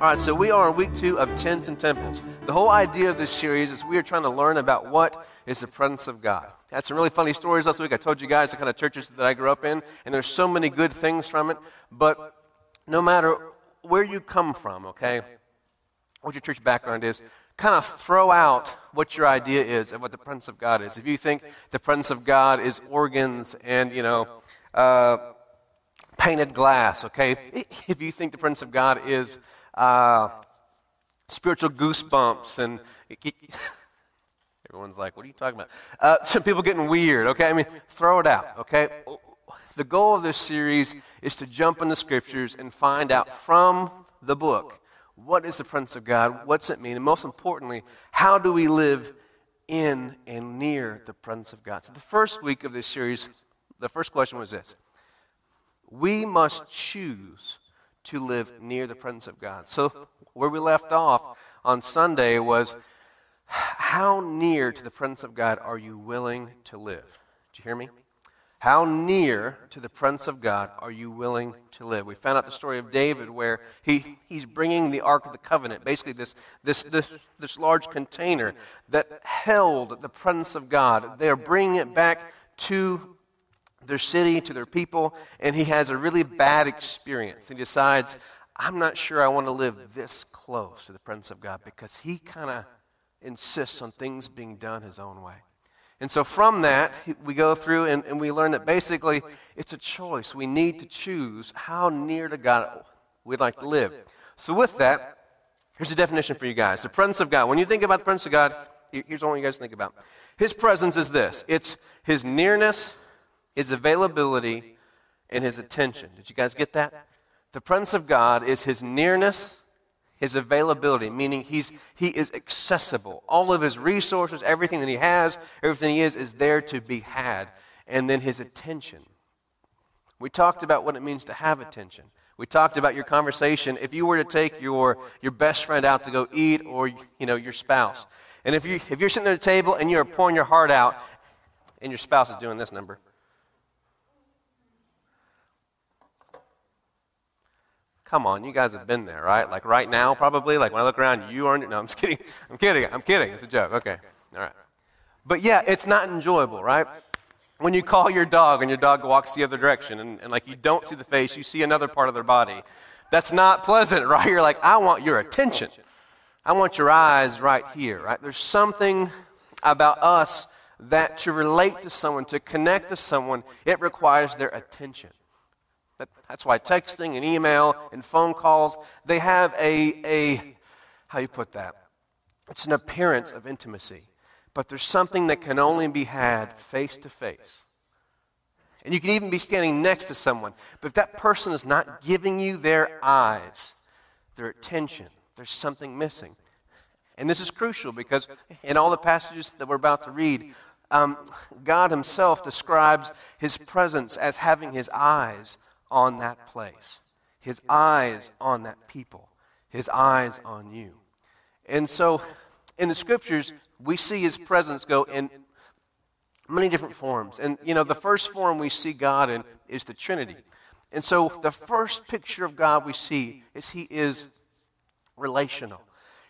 All right, so we are in week two of Tents and Temples. The whole idea of this series is we are trying to learn about what is the presence of God. I had some really funny stories last week. I told you guys the kind of churches that I grew up in, and there's so many good things from it. But no matter where you come from, okay, what your church background is, kind of throw out what your idea is of what the presence of God is. If you think the presence of God is organs and, you know, uh, painted glass, okay? If you think the presence of God is uh, spiritual goosebumps and everyone's like, what are you talking about? Uh, some people getting weird, okay? I mean, throw it out, okay? The goal of this series is to jump in the scriptures and find out from the book what is the presence of God, what's it mean, and most importantly, how do we live in and near the presence of God? So, the first week of this series, the first question was this We must choose to live near the presence of God. So, where we left off on Sunday was how near to the presence of God are you willing to live? Did you hear me? How near to the presence of God are you willing to live? We found out the story of David where he, he's bringing the Ark of the Covenant, basically this, this, this, this large container that held the presence of God. They're bringing it back to their city, to their people, and he has a really bad experience. He decides, I'm not sure I want to live this close to the presence of God because he kind of insists on things being done his own way. And so from that, we go through and, and we learn that basically it's a choice. We need to choose how near to God we'd like to live. So, with that, here's a definition for you guys the presence of God. When you think about the presence of God, here's what you guys think about. His presence is this it's His nearness, His availability, and His attention. Did you guys get that? The presence of God is His nearness, his availability, meaning he's, he is accessible. All of his resources, everything that he has, everything he is, is there to be had. And then his attention. We talked about what it means to have attention. We talked about your conversation. If you were to take your, your best friend out to go eat or you know, your spouse, and if, you, if you're sitting at a table and you're pouring your heart out and your spouse is doing this number, Come on, you guys have been there, right? Like right now, probably. Like when I look around, you aren't. No, I'm just kidding. I'm kidding. I'm kidding. It's a joke. Okay. All right. But yeah, it's not enjoyable, right? When you call your dog and your dog walks the other direction and, and like you don't see the face, you see another part of their body. That's not pleasant, right? You're like, I want your attention. I want your eyes right here, right? There's something about us that to relate to someone, to connect to someone, it requires their attention. That, that's why texting and email and phone calls, they have a, a, how you put that? It's an appearance of intimacy. But there's something that can only be had face to face. And you can even be standing next to someone. But if that person is not giving you their eyes, their attention, there's something missing. And this is crucial because in all the passages that we're about to read, um, God Himself describes His presence as having His eyes on that place, his eyes on that people, his eyes on you. And so in the scriptures, we see his presence go in many different forms. And, you know, the first form we see God in is the Trinity. And so the first picture of God we see is he is relational.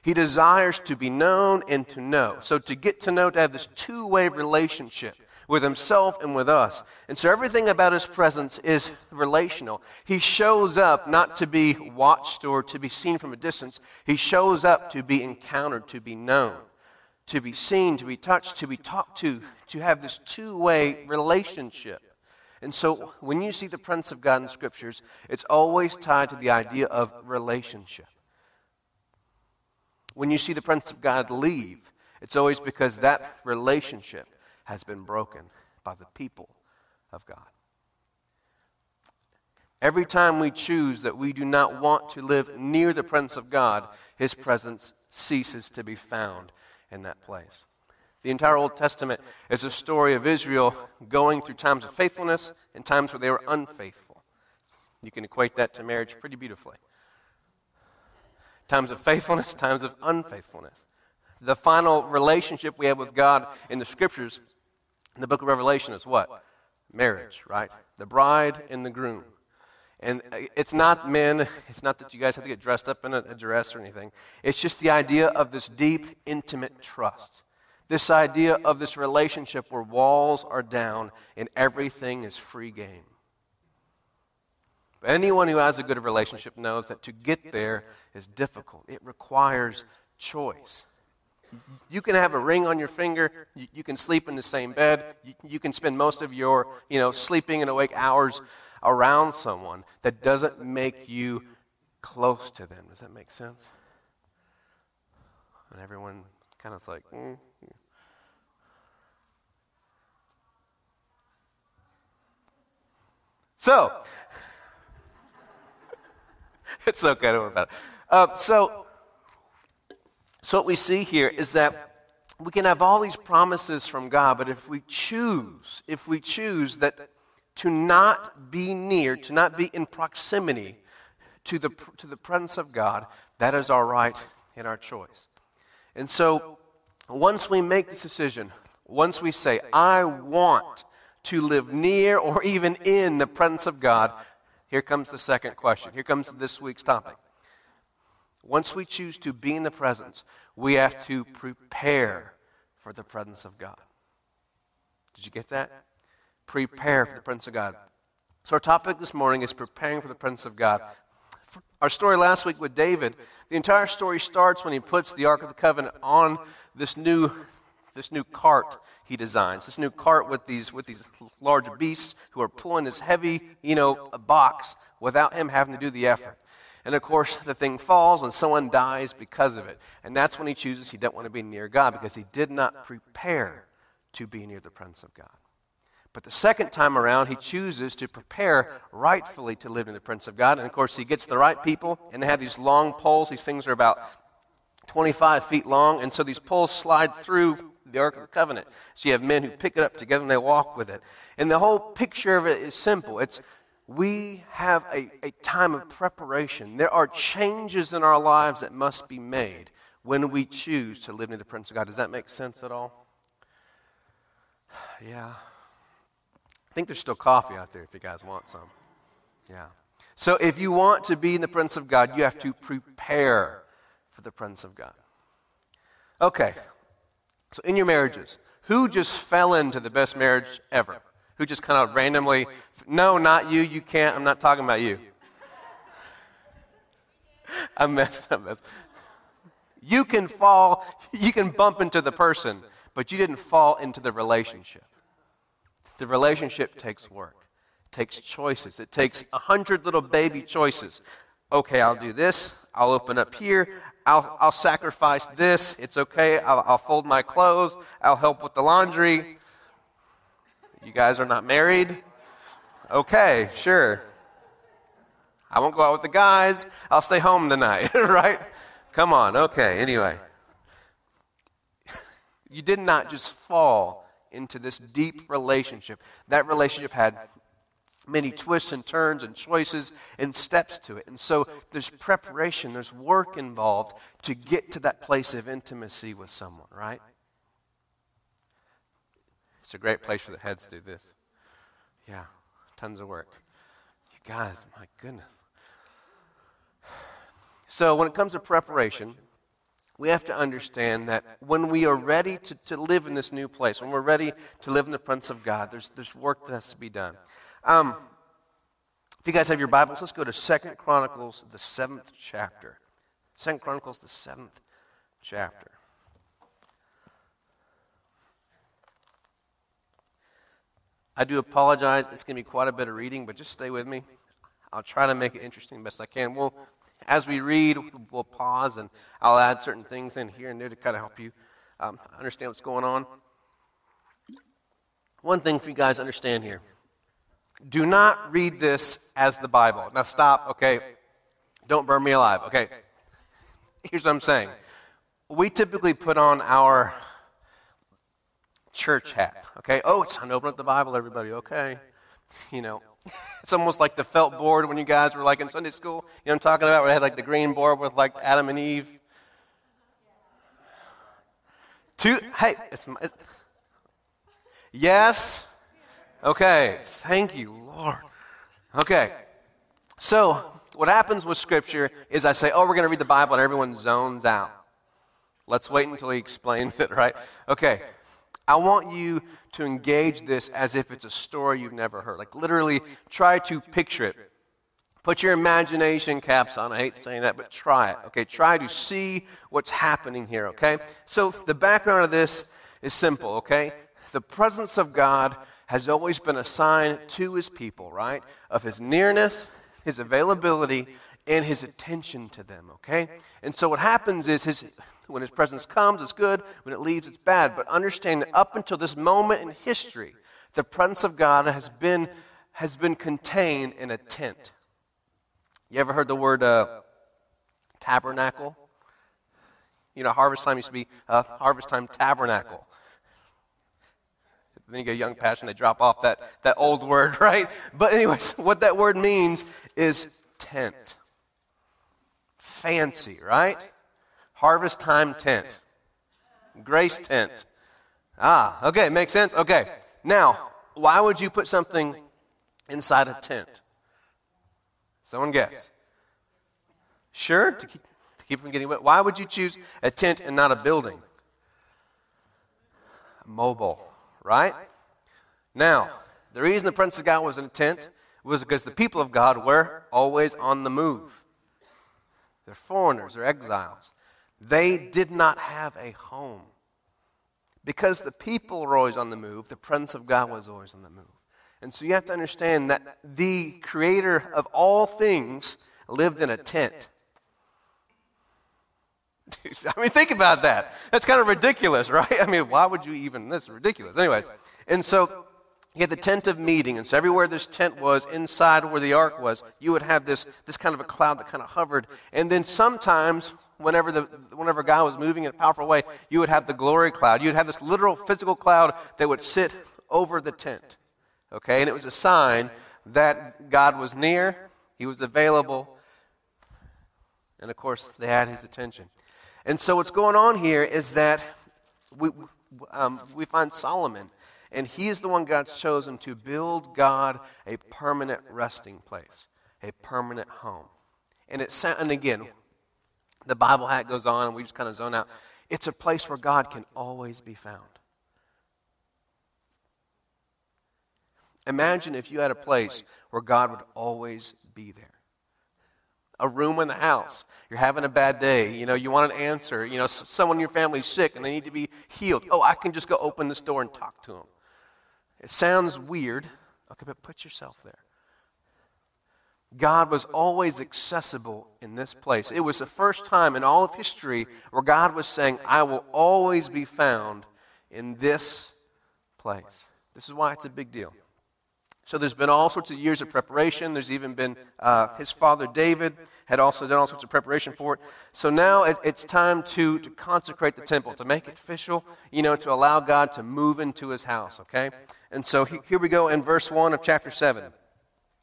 He desires to be known and to know. So to get to know, to have this two way relationship with himself and with us. And so everything about his presence is relational. He shows up not to be watched or to be seen from a distance, he shows up to be encountered, to be known, to be seen, to be touched, to be talked to, to have this two way relationship. And so when you see the presence of God in scriptures, it's always tied to the idea of relationship. When you see the presence of God leave, it's always because that relationship has been broken by the people of God. Every time we choose that we do not want to live near the presence of God, His presence ceases to be found in that place. The entire Old Testament is a story of Israel going through times of faithfulness and times where they were unfaithful. You can equate that to marriage pretty beautifully. Times of faithfulness, times of unfaithfulness. The final relationship we have with God in the scriptures the book of Revelation is what? Marriage, right? The bride and the groom. And uh, it's not men, it's not that you guys have to get dressed up in a, a dress or anything. It's just the idea of this deep, intimate trust. This idea of this relationship where walls are down and everything is free game. But anyone who has a good relationship knows that to get there is difficult. It requires choice. You can have a ring on your finger. You, you can sleep in the same bed. You, you, can spend most of your, you know, sleeping and awake hours around someone that doesn't make you close to them. Does that make sense? And everyone kind of like, mm. so it's okay. Don't worry about it. Uh, so, so what we see here is that we can have all these promises from God, but if we choose, if we choose that to not be near, to not be in proximity to the, to the presence of God, that is our right and our choice. And so, once we make this decision, once we say, I want to live near or even in the presence of God, here comes the second question. Here comes this week's topic. Once we choose to be in the presence, we have to prepare for the presence of God. Did you get that? Prepare for the presence of God. So, our topic this morning is preparing for the presence of God. Our story last week with David, the entire story starts when he puts the Ark of the Covenant on this new, this new cart he designs. This new cart with these, with these large beasts who are pulling this heavy, you know, box without him having to do the effort. And of course, the thing falls and someone dies because of it. And that's when he chooses he doesn't want to be near God because he did not prepare to be near the presence of God. But the second time around, he chooses to prepare rightfully to live in the presence of God. And of course, he gets the right people, and they have these long poles. These things are about 25 feet long, and so these poles slide through the Ark of the Covenant. So you have men who pick it up together and they walk with it. And the whole picture of it is simple. It's we have a, a time of preparation. There are changes in our lives that must be made when we choose to live near the Prince of God. Does that make sense at all? Yeah. I think there's still coffee out there if you guys want some. Yeah. So if you want to be in the Prince of God, you have to prepare for the Prince of God. Okay, so, in your marriages, who just fell into the best marriage ever? Who just kind of randomly, no, not you, you can't, I'm not talking about you. I messed, I messed. Up. You can fall, you can bump into the person, but you didn't fall into the relationship. The relationship takes work, it takes choices, it takes a hundred little baby choices. Okay, I'll do this, I'll open up here, I'll, I'll sacrifice this. It's okay. I'll, I'll fold my clothes. I'll help with the laundry. You guys are not married? Okay, sure. I won't go out with the guys. I'll stay home tonight, right? Come on, okay, anyway. You did not just fall into this deep relationship. That relationship had many twists and turns and choices and steps to it. And so there's preparation, there's work involved to get to that place of intimacy with someone, right? It's a great place for the heads to do this. Yeah, tons of work. You guys, my goodness. So when it comes to preparation, we have to understand that when we are ready to, to live in this new place, when we're ready to live in the presence of God, there's, there's work that has to be done. Um, if you guys have your Bibles, let's go to Second Chronicles, the seventh chapter. Second Chronicles, the seventh chapter. I do apologize. It's going to be quite a bit of reading, but just stay with me. I'll try to make it interesting best I can. We'll, as we read, we'll pause and I'll add certain things in here and there to kind of help you um, understand what's going on. One thing for you guys to understand here do not read this as the Bible. Now, stop, okay? Don't burn me alive, okay? Here's what I'm saying. We typically put on our church hat, okay? Oh, it's time to open up the Bible, everybody, okay? You know, it's almost like the felt board when you guys were like in Sunday school. You know I'm talking about? Where they had like the green board with like Adam and Eve. Two, hey, it's, it's yes, Okay, thank you, Lord. Okay, So, what happens with Scripture is I say, oh, we're going to read the Bible, and everyone zones out. Let's wait until he explains it, right? Okay. I want you to engage this as if it's a story you've never heard. Like, literally, try to picture it. Put your imagination caps on. I hate saying that, but try it. Okay, try to see what's happening here. Okay, so the background of this is simple. Okay, the presence of God has always been a sign to his people, right? Of his nearness, his availability, and his attention to them. Okay, and so what happens is his when his presence comes, it's good. When it leaves, it's bad. But understand that up until this moment in history, the presence of God has been has been contained in a tent. You ever heard the word uh, tabernacle? You know, harvest time used to be uh, harvest time tabernacle. Then you get young passion, they drop off that, that old word, right? But, anyways, what that word means is tent. Fancy, right? Harvest time tent. Grace tent. Ah, okay, makes sense? Okay. Now, why would you put something inside a tent? Someone guess. Sure? To keep, to keep from getting wet. Why would you choose a tent and not a building? Mobile, right? Now, the reason the Prince of God was in a tent was because the people of God were always on the move. They're foreigners, they're exiles. They did not have a home. Because the people were always on the move, the presence of God was always on the move. And so you have to understand that the creator of all things lived in a tent. I mean, think about that. That's kind of ridiculous, right? I mean, why would you even? This is ridiculous. Anyways, and so you had the tent of meeting, and so everywhere this tent was, inside where the ark was, you would have this, this kind of a cloud that kind of hovered. And then sometimes, whenever, the, whenever God was moving in a powerful way, you would have the glory cloud. You'd have this literal physical cloud that would sit over the tent. Okay? And it was a sign that God was near, He was available, and of course, they had His attention. And so, what's going on here is that we, um, we find Solomon, and he is the one God's chosen to build God a permanent resting place, a permanent home. And, it, and again, the Bible hat goes on, and we just kind of zone out. It's a place where God can always be found. Imagine if you had a place where God would always be there. A room in the house. You're having a bad day. You know, you want an answer. You know, someone in your family's sick and they need to be healed. Oh, I can just go open this door and talk to them. It sounds weird. Okay, but put yourself there. God was always accessible in this place. It was the first time in all of history where God was saying, I will always be found in this place. This is why it's a big deal. So there's been all sorts of years of preparation. There's even been uh, his father David had also done all sorts of preparation for it. So now it, it's time to, to consecrate the temple, to make it official, you know, to allow God to move into his house, okay? And so he, here we go in verse 1 of chapter 7.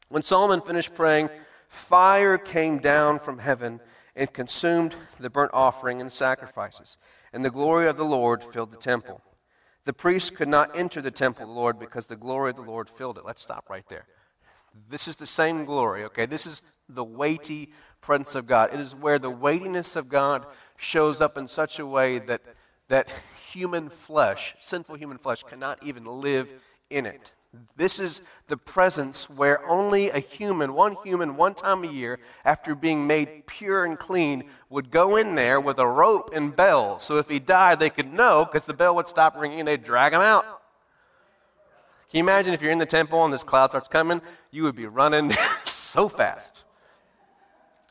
When Solomon finished praying, fire came down from heaven and consumed the burnt offering and sacrifices, and the glory of the Lord filled the temple. The priests could not enter the temple of the Lord because the glory of the Lord filled it. Let's stop right there. This is the same glory, okay? This is the weighty presence of God. It is where the weightiness of God shows up in such a way that, that human flesh, sinful human flesh, cannot even live in it. This is the presence where only a human, one human, one time a year, after being made pure and clean, would go in there with a rope and bell. So if he died, they could know because the bell would stop ringing and they'd drag him out. Can you imagine if you're in the temple and this cloud starts coming? You would be running so fast.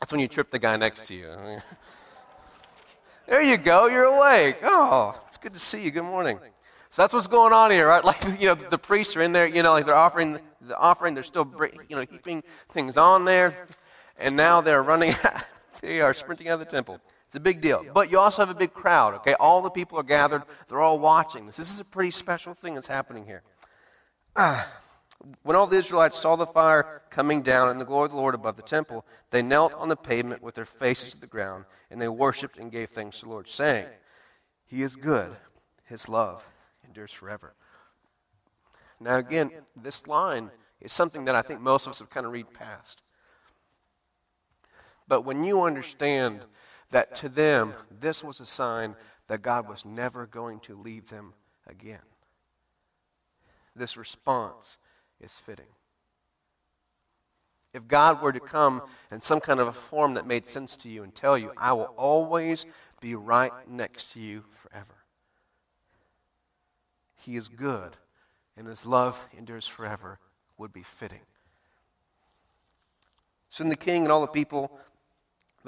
That's when you trip the guy next to you. there you go, you're awake. Oh, it's good to see you. Good morning. So that's what's going on here, right? Like, you know, the priests are in there, you know, like they're offering the offering, they're still, you know, heaping things on there, and now they're running, they are sprinting out of the temple. It's a big deal. But you also have a big crowd, okay? All the people are gathered, they're all watching this. This is a pretty special thing that's happening here. Ah. When all the Israelites saw the fire coming down and the glory of the Lord above the temple, they knelt on the pavement with their faces to the ground, and they worshiped and gave thanks to the Lord, saying, He is good, His love endures forever. Now, again, this line is something that I think most of us have kind of read past. But when you understand that to them, this was a sign that God was never going to leave them again, this response is fitting. If God were to come in some kind of a form that made sense to you and tell you, I will always be right next to you forever. He is good, and his love endures forever, would be fitting. So then the king and all the people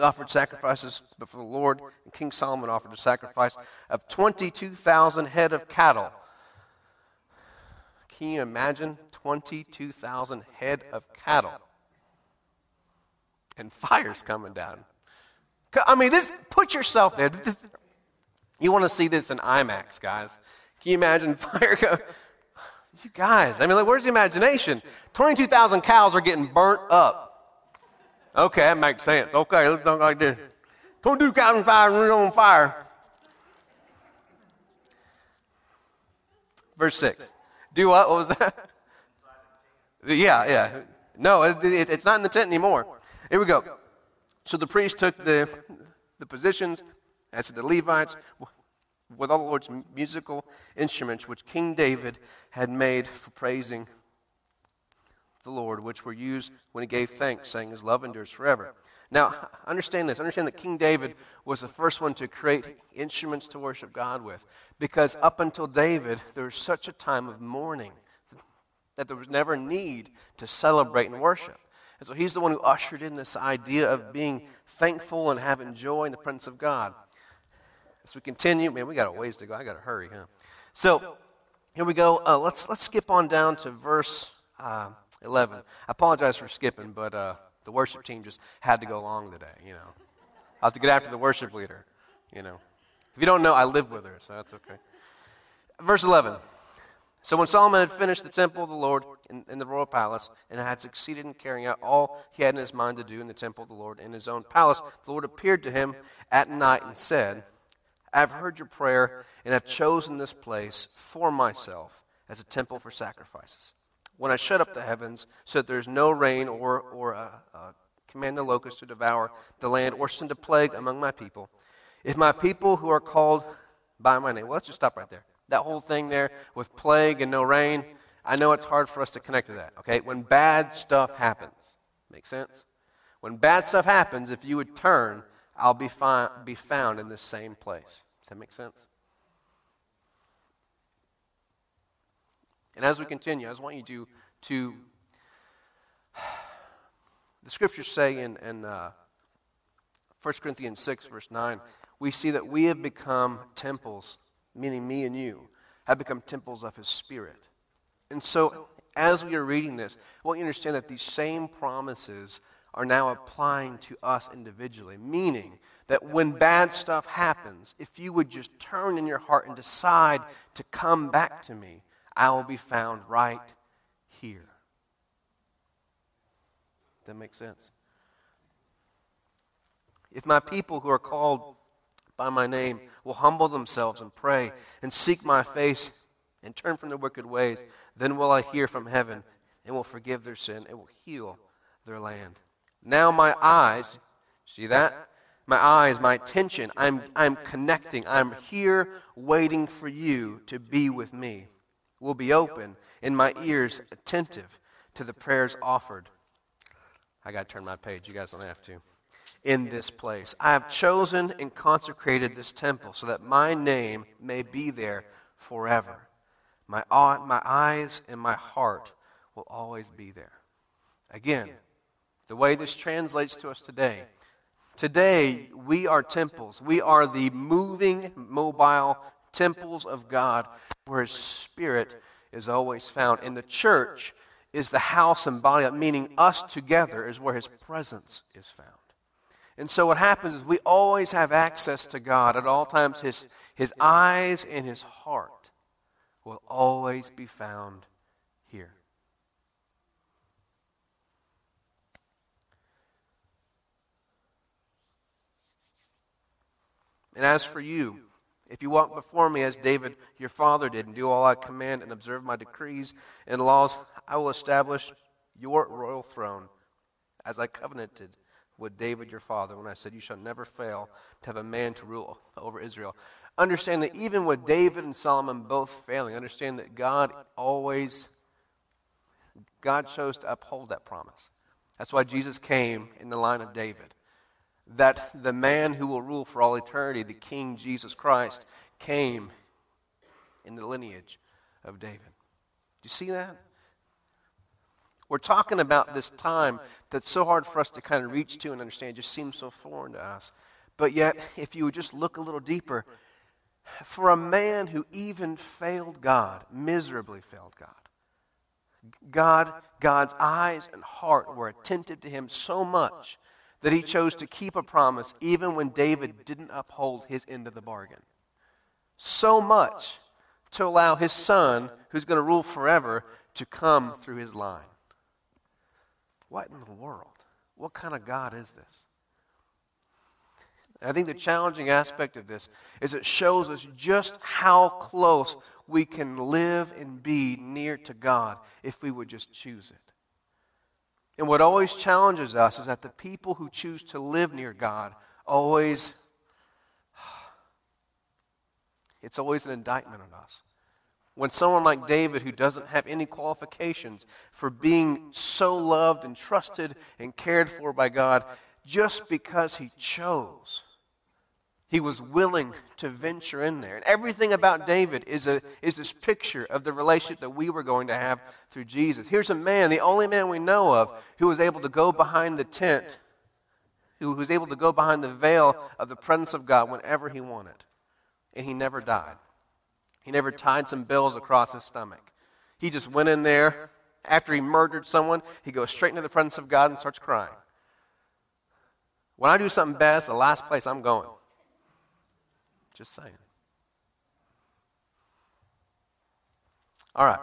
offered sacrifices before the Lord, and King Solomon offered a sacrifice of 22,000 head of cattle. Can you imagine 22,000 head of cattle? And fire's coming down. I mean, this, put yourself there. You want to see this in IMAX, guys. Can you imagine fire go? You guys, I mean, like, where's the imagination? 22,000 cows are getting burnt up. Okay, that makes sense. Okay, let's look like this. 22,000 fire on fire. Verse 6. Do what? What was that? Yeah, yeah. No, it, it, it's not in the tent anymore. Here we go. So the priest took the, the positions, as the Levites, with all the Lord's musical instruments, which King David had made for praising the Lord, which were used when he gave thanks, saying, His love endures forever. Now, understand this. Understand that King David was the first one to create instruments to worship God with. Because up until David, there was such a time of mourning that there was never need to celebrate and worship. And so he's the one who ushered in this idea of being thankful and having joy in the presence of God. As we continue, man, we got a ways to go. I got to hurry, huh? So here we go. Uh, let's let's skip on down to verse uh, 11. I apologize for skipping, but uh, the worship team just had to go along today. You know, I have to get after the worship leader. You know, if you don't know, I live with her, so that's okay. Verse 11. So when Solomon had finished the temple of the Lord in, in, the royal palace and had succeeded in carrying out all he had in his mind to do in the temple of the Lord in his own palace, the Lord appeared to him at night and said, I have heard your prayer and have chosen this place for myself as a temple for sacrifices. When I shut up the heavens so that there is no rain or, or uh, uh, command the locusts to devour the land or send a plague among my people, if my people who are called by my name, well, let's just stop right there. That whole thing there with plague and no rain, I know it's hard for us to connect to that, okay? When bad stuff happens, make sense? When bad stuff happens, if you would turn I'll be, fi- be found in the same place. Does that make sense? And as we continue, I just want you to, to the scriptures say in, in uh, 1 Corinthians 6, verse 9, we see that we have become temples, meaning me and you, have become temples of his spirit. And so, as we are reading this, I want you to understand that these same promises are now applying to us individually, meaning that when bad stuff happens, if you would just turn in your heart and decide to come back to me, I will be found right here. That makes sense. If my people who are called by my name will humble themselves and pray and seek my face and turn from their wicked ways, then will I hear from heaven and will forgive their sin and will heal their land. Now my eyes, see that? My eyes, my attention, I'm, I'm connecting. I'm here waiting for you to be with me. Will be open and my ears attentive to the prayers offered. I got to turn my page. You guys don't have to. In this place. I have chosen and consecrated this temple so that my name may be there forever. My, my eyes and my heart will always be there. Again, the way this translates to us today. Today, we are temples. We are the moving, mobile temples of God where His Spirit is always found. And the church is the house and body, meaning us together is where His presence is found. And so what happens is we always have access to God at all times. His, his eyes and His heart will always be found here. And as for you, if you walk before me as David your father did, and do all I command and observe my decrees and laws, I will establish your royal throne as I covenanted with David your father when I said, You shall never fail to have a man to rule over Israel. Understand that even with David and Solomon both failing, understand that God always, God chose to uphold that promise. That's why Jesus came in the line of David. That the man who will rule for all eternity, the King Jesus Christ, came in the lineage of David. Do you see that? We're talking about this time that's so hard for us to kind of reach to and understand, it just seems so foreign to us. But yet, if you would just look a little deeper, for a man who even failed God, miserably failed God, God, God's eyes and heart were attentive to him so much that he chose to keep a promise even when David didn't uphold his end of the bargain. So much to allow his son, who's going to rule forever, to come through his line. What in the world? What kind of God is this? I think the challenging aspect of this is it shows us just how close we can live and be near to God if we would just choose it. And what always challenges us is that the people who choose to live near God always, it's always an indictment on us. When someone like David, who doesn't have any qualifications for being so loved and trusted and cared for by God, just because he chose, he was willing to venture in there. And everything about David is, a, is this picture of the relationship that we were going to have through Jesus. Here's a man, the only man we know of, who was able to go behind the tent, who was able to go behind the veil of the presence of God whenever he wanted. And he never died. He never tied some bills across his stomach. He just went in there. After he murdered someone, he goes straight into the presence of God and starts crying. When I do something bad, it's the last place I'm going. Just saying. All right.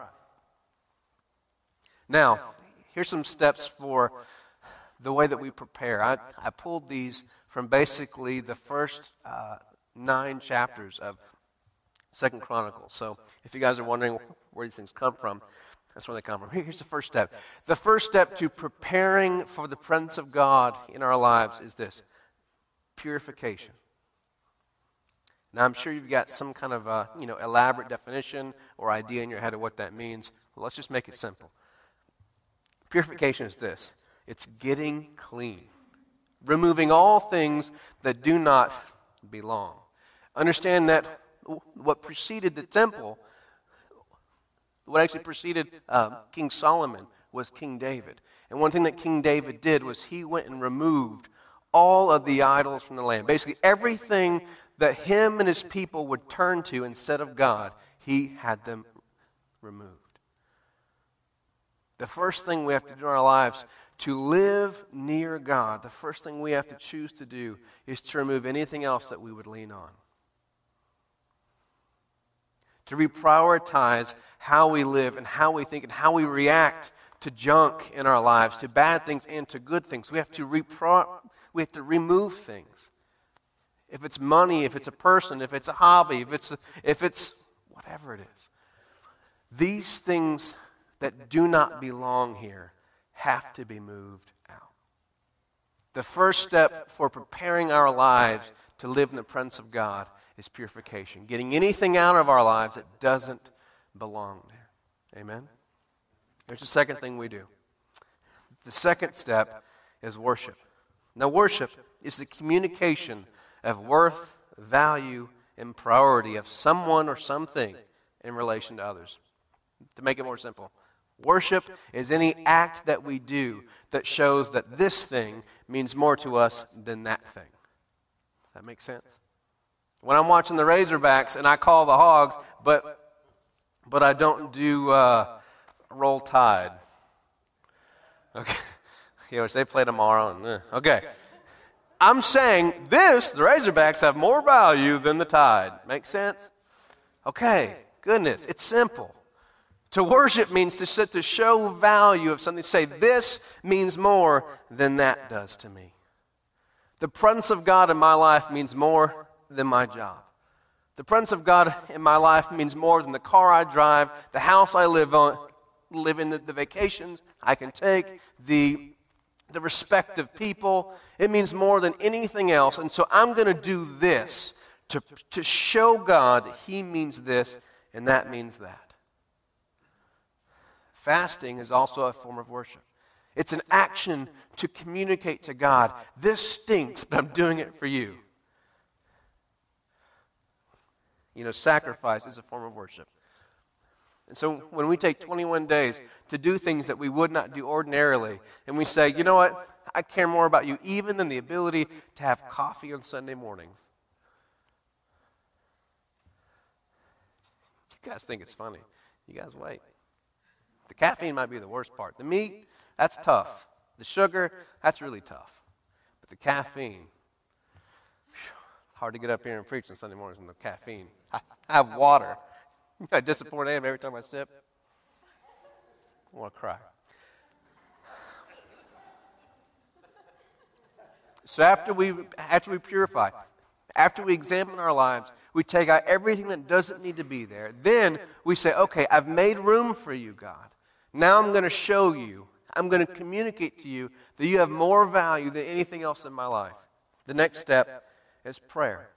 Now, here's some steps for the way that we prepare. I, I pulled these from basically the first uh, nine chapters of Second Chronicles. So if you guys are wondering where these things come from, that's where they come from. Here's the first step. The first step to preparing for the presence of God in our lives is this purification. Now, I'm sure you've got some kind of a, you know, elaborate definition or idea in your head of what that means. Well, let's just make it simple. Purification is this it's getting clean, removing all things that do not belong. Understand that what preceded the temple, what actually preceded uh, King Solomon was King David. And one thing that King David did was he went and removed all of the idols from the land. Basically, everything that him and his people would turn to instead of God, he had them removed. The first thing we have to do in our lives to live near God, the first thing we have to choose to do is to remove anything else that we would lean on to reprioritize how we live and how we think and how we react to junk in our lives, to bad things and to good things. We have to, repro- we have to remove things. If it's money, if it's a person, if it's a hobby, if it's, if it's whatever it is. These things that do not belong here have to be moved out. The first step for preparing our lives to live in the presence of God is purification, getting anything out of our lives that doesn't belong there. Amen? There's the second thing we do. The second step is worship. Now, worship is the communication of worth, value, and priority of someone or something in relation to others. To make it more simple, worship is any act that we do that shows that this thing means more to us than that thing. Does that make sense? When I'm watching the Razorbacks and I call the Hogs, but, but I don't do uh, Roll Tide. Okay. You know, they play tomorrow. And, uh, okay. I'm saying this, the Razorbacks have more value than the Tide. Make sense? Okay. Goodness. It's simple. To worship means to to show value of something. Say, this means more than that does to me. The presence of God in my life means more than my job. The presence of God in my life means more than the car I drive, the house I live on, live in, the, the vacations I can take, the the respect of people. It means more than anything else. And so I'm going to do this to, to show God that He means this and that means that. Fasting is also a form of worship. It's an action to communicate to God, this stinks, but I'm doing it for you. You know, sacrifice is a form of worship. And so when we take 21 days to do things that we would not do ordinarily, and we say, you know what, I care more about you even than the ability to have coffee on Sunday mornings. You guys think it's funny. You guys wait. The caffeine might be the worst part. The meat, that's tough. The sugar, that's really tough. But the caffeine, it's hard to get up here and preach on Sunday mornings with the caffeine. I, have water. I disappoint him every time I sip. I want to cry. So after we after we purify, after we examine our lives, we take out everything that doesn't need to be there. Then we say, "Okay, I've made room for you, God. Now I'm going to show you I'm going to communicate to you that you have more value than anything else in my life. The next step is prayer.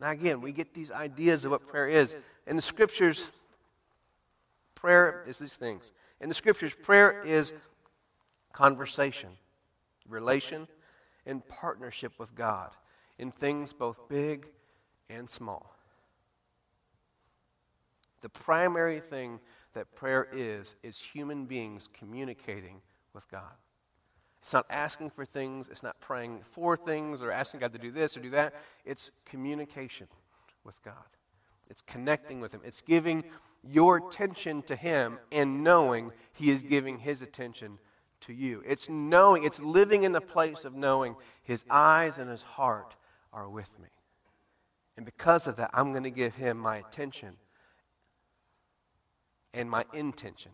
Now, again, we get these ideas of what prayer is. In the scriptures, prayer is these things. In the scriptures, prayer is conversation, relation, and partnership with God in things both big and small. The primary thing that prayer is, is human beings communicating with God. It's not asking for things, it's not praying for things or asking God to do this or do that. It's communication with God. It's connecting with Him. It's giving your attention to Him and knowing He is giving His attention to you. It's knowing, it's living in the place of knowing His eyes and His heart are with me. And because of that, I'm going to give Him my attention and my intention.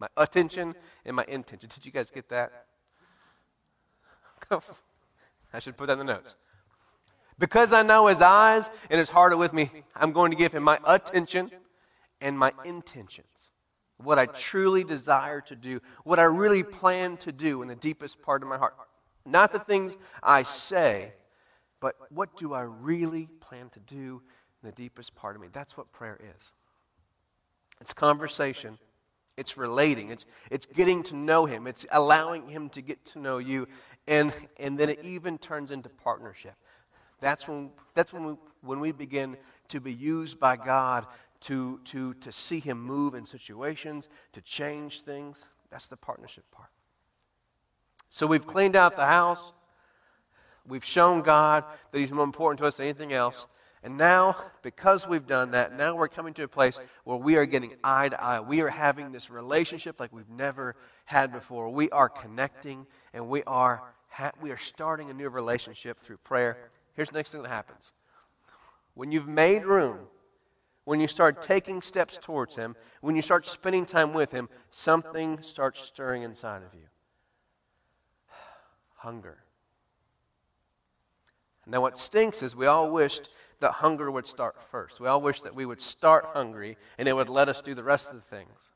My attention and my intention. Did you guys get that? I should put that in the notes. Because I know his eyes and his heart are with me, I'm going to give him my attention and my intentions. What I truly desire to do, what I really plan to do in the deepest part of my heart. Not the things I say, but what do I really plan to do in the deepest part of me? That's what prayer is. It's conversation. It's relating. It's, it's getting to know him. It's allowing him to get to know you. And, and then it even turns into partnership. That's when, that's when, we, when we begin to be used by God to, to, to see him move in situations, to change things. That's the partnership part. So we've cleaned out the house. We've shown God that he's more important to us than anything else. And now, because we've done that, now we're coming to a place where we are getting eye to eye. We are having this relationship like we've never had before. We are connecting and we are, ha- we are starting a new relationship through prayer. Here's the next thing that happens when you've made room, when you start taking steps towards Him, when you start spending time with Him, something starts stirring inside of you hunger. Now, what stinks is we all wished that hunger would start first. We all wish that we would start hungry and it would let us do the rest of the things.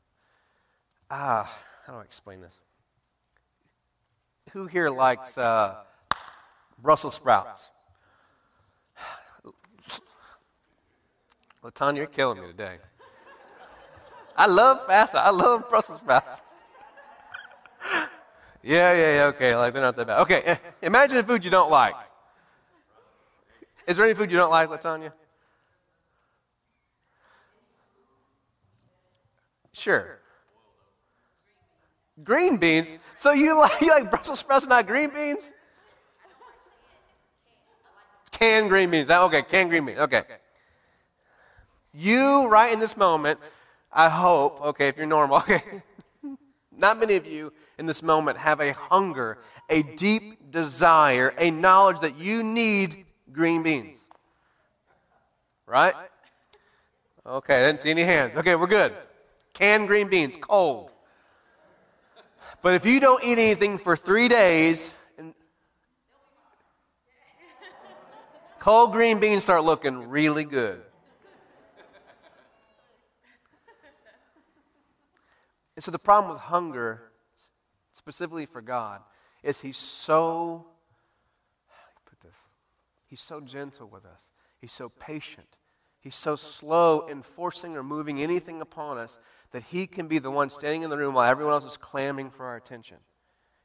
Ah, how do I explain this? Who here likes uh, Brussels sprouts? Latanya, you're killing me today. I love fast. I love Brussels sprouts. yeah, yeah, yeah. Okay, like they're not that bad. Okay, imagine a food you don't like. Is there any food you don't like, Latanya? Sure. Green beans? So you like, you like Brussels sprouts, not green beans? Canned green beans. Okay, canned green beans. Okay. You, right in this moment, I hope, okay, if you're normal, okay, not many of you in this moment have a hunger, a deep desire, a knowledge that you need green beans. Right? Okay, I didn't see any hands. Okay, we're good. Canned green beans, cold. But if you don't eat anything for three days, cold green beans start looking really good. And so the problem with hunger, specifically for God, is he's so, put this, he's so gentle with us. He's so patient. He's so slow in forcing or moving anything upon us that he can be the one standing in the room while everyone else is clamoring for our attention.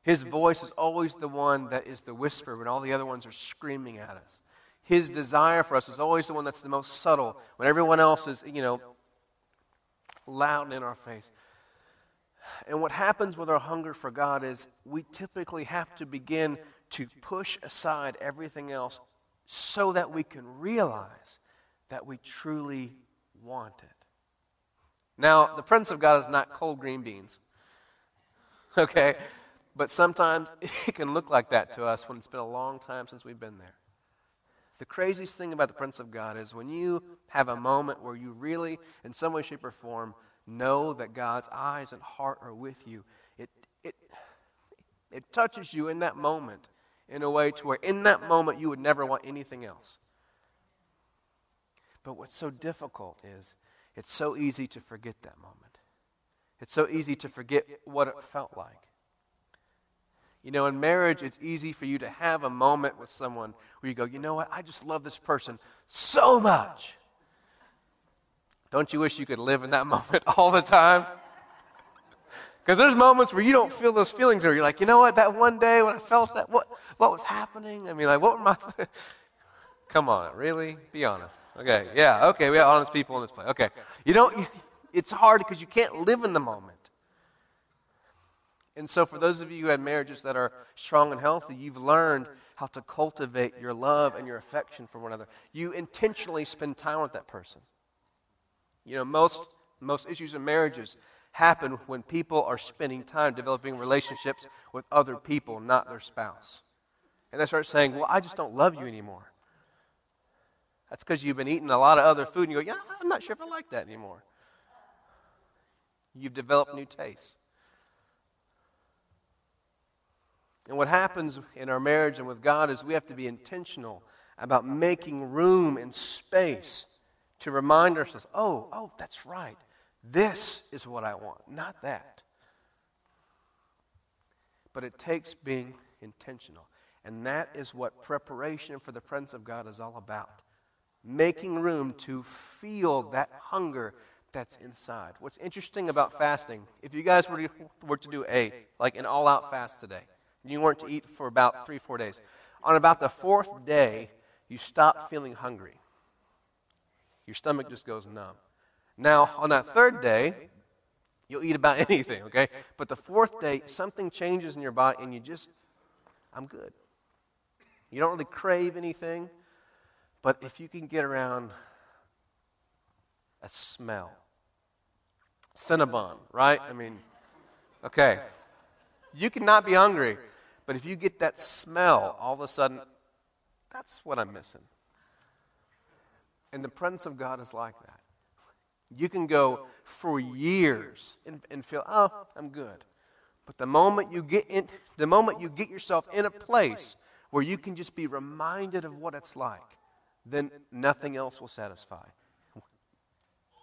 His voice is always the one that is the whisper when all the other ones are screaming at us. His desire for us is always the one that's the most subtle when everyone else is, you know, loud in our face. And what happens with our hunger for God is we typically have to begin to push aside everything else so that we can realize that we truly want it. Now, the presence of God is not cold green beans. Okay? But sometimes it can look like that to us when it's been a long time since we've been there. The craziest thing about the presence of God is when you have a moment where you really, in some way, shape, or form, know that God's eyes and heart are with you, it, it, it touches you in that moment in a way to where in that moment you would never want anything else. But what's so difficult is it's so easy to forget that moment. It's so easy to forget what it felt like. You know, in marriage, it's easy for you to have a moment with someone where you go, you know what, I just love this person so much. Don't you wish you could live in that moment all the time? Because there's moments where you don't feel those feelings, or you're like, you know what, that one day when I felt that, what, what was happening? I mean, like, what were my. Come on, really? Be honest. Okay, yeah, okay, we have honest people in this place. Okay. You don't, it's hard because you can't live in the moment. And so, for those of you who had marriages that are strong and healthy, you've learned how to cultivate your love and your affection for one another. You intentionally spend time with that person. You know, most, most issues in marriages happen when people are spending time developing relationships with other people, not their spouse. And they start saying, Well, I just don't love you anymore. That's because you've been eating a lot of other food and you go, Yeah, I'm not sure if I like that anymore. You've developed new tastes. And what happens in our marriage and with God is we have to be intentional about making room and space to remind ourselves, oh, oh, that's right. This is what I want, not that. But it takes being intentional. And that is what preparation for the presence of God is all about. Making room to feel that hunger that's inside. What's interesting about fasting, if you guys were to, were to do a, like an all out fast today, you weren't to eat for about three, four days. On about the fourth day, you stop feeling hungry. Your stomach just goes numb. Now, on that third day, you'll eat about anything, okay? But the fourth day, something changes in your body and you just, I'm good. You don't really crave anything, but if you can get around a smell, Cinnabon, right? I mean, okay. You cannot be hungry. But if you get that smell, all of a sudden, that's what I'm missing. And the presence of God is like that. You can go for years and, and feel, oh, I'm good. But the moment you get in, the moment you get yourself in a place where you can just be reminded of what it's like, then nothing else will satisfy.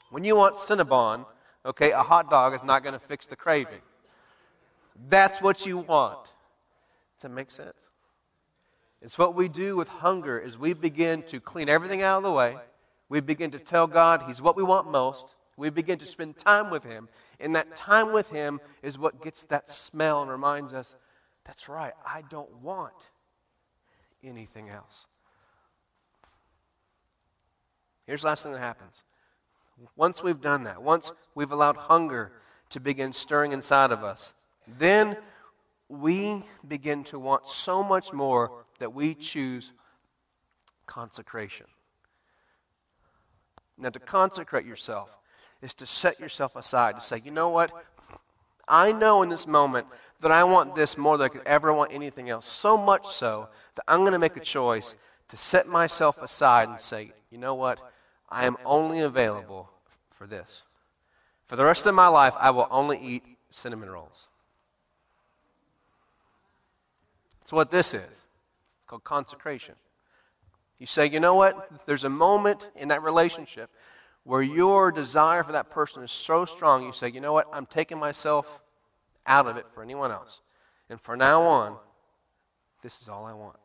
When you want Cinnabon, okay, a hot dog is not going to fix the craving. That's what you want. Does that make sense? It's what we do with hunger is we begin to clean everything out of the way. We begin to tell God He's what we want most. We begin to spend time with Him. And that time with Him is what gets that smell and reminds us, that's right, I don't want anything else. Here's the last thing that happens. Once we've done that, once we've allowed hunger to begin stirring inside of us, then we begin to want so much more that we choose consecration. Now, to consecrate yourself is to set yourself aside, to say, you know what? I know in this moment that I want this more than I could ever want anything else. So much so that I'm going to make a choice to set myself aside and say, you know what? I am only available for this. For the rest of my life, I will only eat cinnamon rolls. That's what this is. It's called consecration. You say, you know what? There's a moment in that relationship where your desire for that person is so strong, you say, you know what? I'm taking myself out of it for anyone else. And from now on, This is all I want.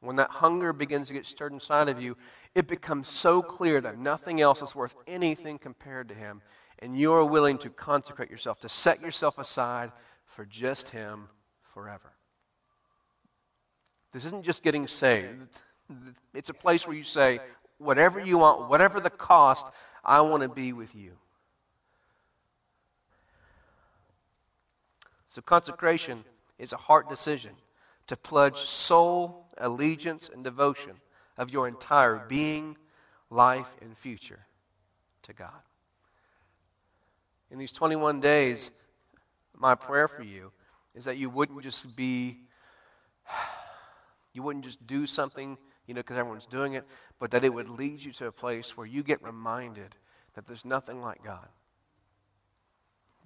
When that hunger begins to get stirred inside of you, it becomes so clear that nothing else is worth anything compared to Him. And you're willing to consecrate yourself, to set yourself aside for just Him forever. This isn't just getting saved, it's a place where you say, whatever you want, whatever the cost, I want to be with you. So, consecration is a heart decision to pledge sole, allegiance, and devotion of your entire being, life, and future to God. In these 21 days, my prayer for you is that you wouldn't just be, you wouldn't just do something, you know, because everyone's doing it, but that it would lead you to a place where you get reminded that there's nothing like God.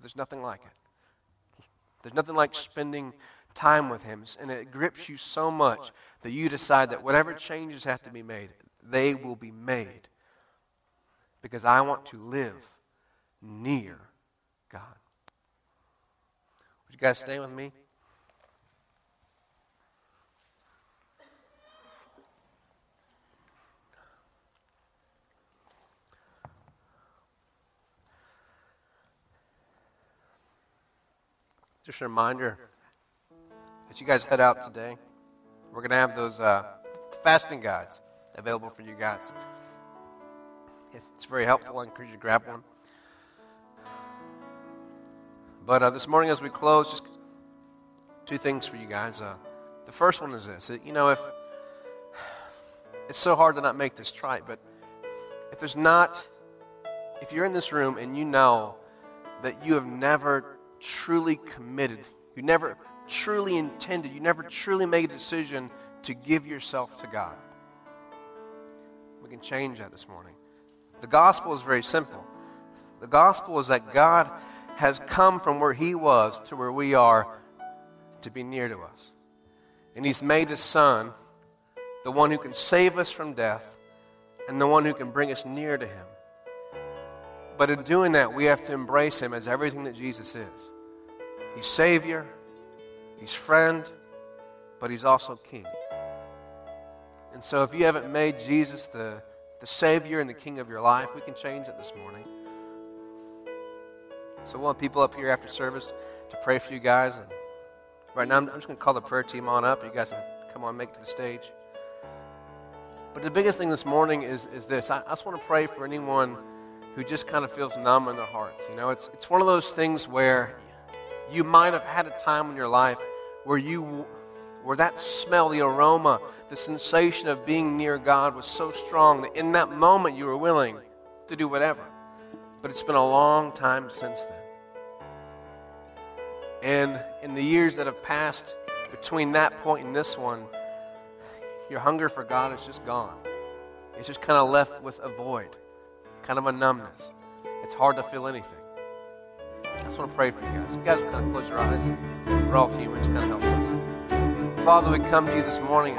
There's nothing like it. There's nothing like spending time with Him. And it grips you so much that you decide that whatever changes have to be made, they will be made. Because I want to live near God. Would you guys stay with me? Just a reminder as you guys head out today, we're going to have those uh, fasting guides available for you guys. It's very helpful. I encourage you to grab one. But uh, this morning, as we close, just two things for you guys. Uh, the first one is this: you know, if it's so hard to not make this trite, but if there's not, if you're in this room and you know that you have never truly committed, you never truly intended, you never truly made a decision to give yourself to God. We can change that this morning. The gospel is very simple. The gospel is that God has come from where He was to where we are to be near to us. And He's made His Son the one who can save us from death and the one who can bring us near to Him. But in doing that, we have to embrace Him as everything that Jesus is. He's Savior, He's friend, but he's also king. And so if you haven't made Jesus the, the Savior and the King of your life, we can change it this morning. So we want people up here after service to pray for you guys. And right now, I'm just going to call the prayer team on up. You guys can come on, make to the stage. But the biggest thing this morning is, is this. I, I just want to pray for anyone who just kind of feels numb in their hearts. You know, it's, it's one of those things where you might have had a time in your life where you where that smell, the aroma, the sensation of being near God was so strong that in that moment you were willing to do whatever. But it's been a long time since then. And in the years that have passed between that point and this one, your hunger for God is just gone. It's just kind of left with a void, kind of a numbness. It's hard to feel anything. I just want to pray for you guys. If you guys would kind of close your eyes, we're all humans, kind of help us. Father, we come to you this morning.